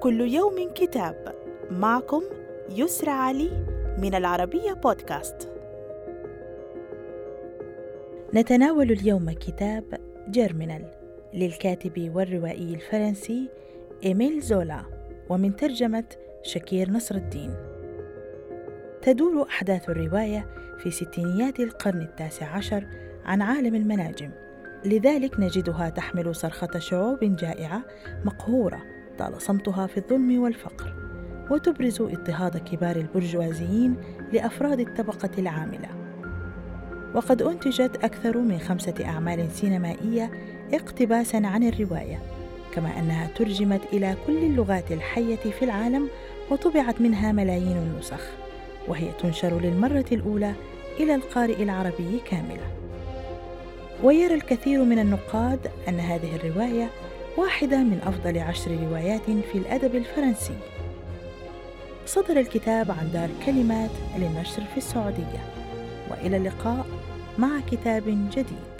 كل يوم كتاب. معكم يسرى علي من العربية بودكاست. نتناول اليوم كتاب جيرمينال للكاتب والروائي الفرنسي إيميل زولا ومن ترجمة شكير نصر الدين تدور أحداث الرواية في ستينيات القرن التاسع عشر عن عالم المناجم. لذلك نجدها تحمل صرخة شعوب جائعة مقهورة طال صمتها في الظلم والفقر وتبرز اضطهاد كبار البرجوازيين لأفراد الطبقة العاملة. وقد أنتجت أكثر من خمسة أعمال سينمائية اقتباسا عن الرواية كما أنها ترجمت إلى كل اللغات الحية في العالم وطبعت منها ملايين النسخ وهي تنشر للمرة الأولى إلى القارئ العربي كاملة ويرى الكثير من النقاد أن هذه الرواية واحدة من أفضل عشر روايات في الأدب الفرنسي. صدر الكتاب عن دار كلمات للنشر في السعودية. وإلى اللقاء مع كتاب جديد.